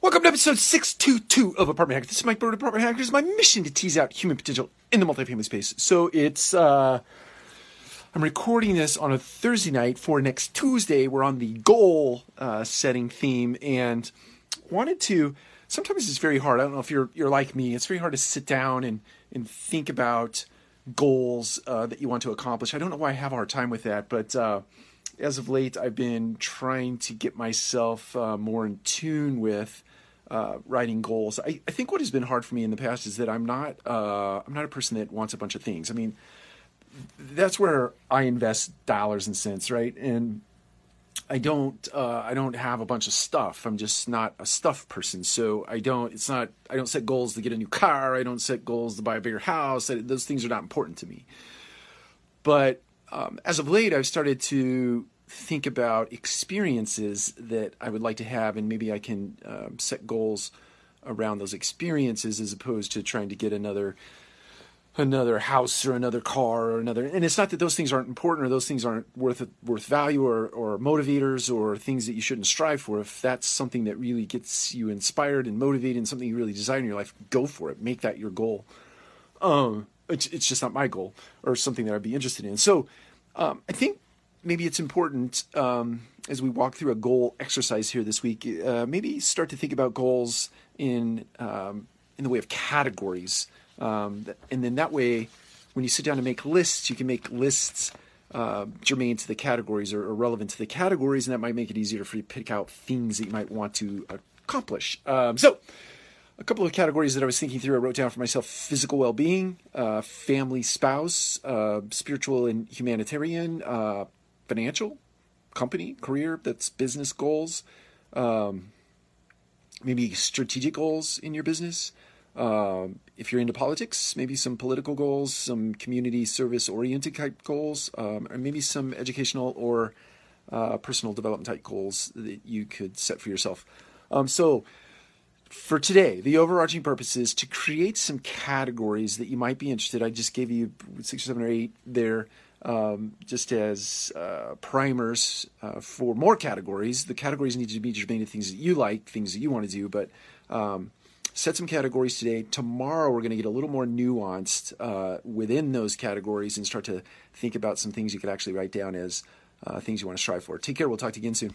Welcome to episode 622 of Apartment Hackers. This is Mike Bird, Apartment Hackers. My mission to tease out human potential in the multifamily space. So it's, uh, I'm recording this on a Thursday night for next Tuesday. We're on the goal uh, setting theme and wanted to, sometimes it's very hard. I don't know if you're, you're like me. It's very hard to sit down and, and think about goals uh, that you want to accomplish. I don't know why I have a hard time with that, but, uh, as of late, I've been trying to get myself uh, more in tune with uh, writing goals. I, I, think what has been hard for me in the past is that I'm not uh, I'm not a person that wants a bunch of things. I mean, that's where I invest dollars and cents, right? And I don't uh, I don't have a bunch of stuff. I'm just not a stuff person. So I don't. It's not. I don't set goals to get a new car. I don't set goals to buy a bigger house. I, those things are not important to me. But um, as of late, I've started to think about experiences that I would like to have, and maybe I can um, set goals around those experiences as opposed to trying to get another another house or another car or another and it's not that those things aren't important or those things aren't worth worth value or or motivators or things that you shouldn't strive for. If that's something that really gets you inspired and motivated and something you really desire in your life go for it. Make that your goal. Um it's, it's just not my goal or something that I'd be interested in. So um, I think maybe it's important um, as we walk through a goal exercise here this week, uh, maybe start to think about goals in um, in the way of categories, um, and then that way, when you sit down to make lists, you can make lists uh, germane to the categories or, or, relevant to the categories, and that might make it easier for you to pick out things that you might want to accomplish. Um, so a couple of categories that I was thinking through. I wrote down for myself physical well being, uh, family spouse, uh, spiritual and humanitarian, uh, financial, company, career, that's business goals, um, maybe strategic goals in your business. Um, if you're into politics, maybe some political goals, some community service oriented type goals, um, or maybe some educational or uh, personal development type goals that you could set for yourself. Um, so, for today, the overarching purpose is to create some categories that you might be interested. I just gave you six or seven or eight there, um, just as uh, primers uh, for more categories. The categories need to be germane to things that you like, things that you want to do. But um, set some categories today. Tomorrow, we're going to get a little more nuanced uh, within those categories and start to think about some things you could actually write down as uh, things you want to strive for. Take care. We'll talk to you again soon.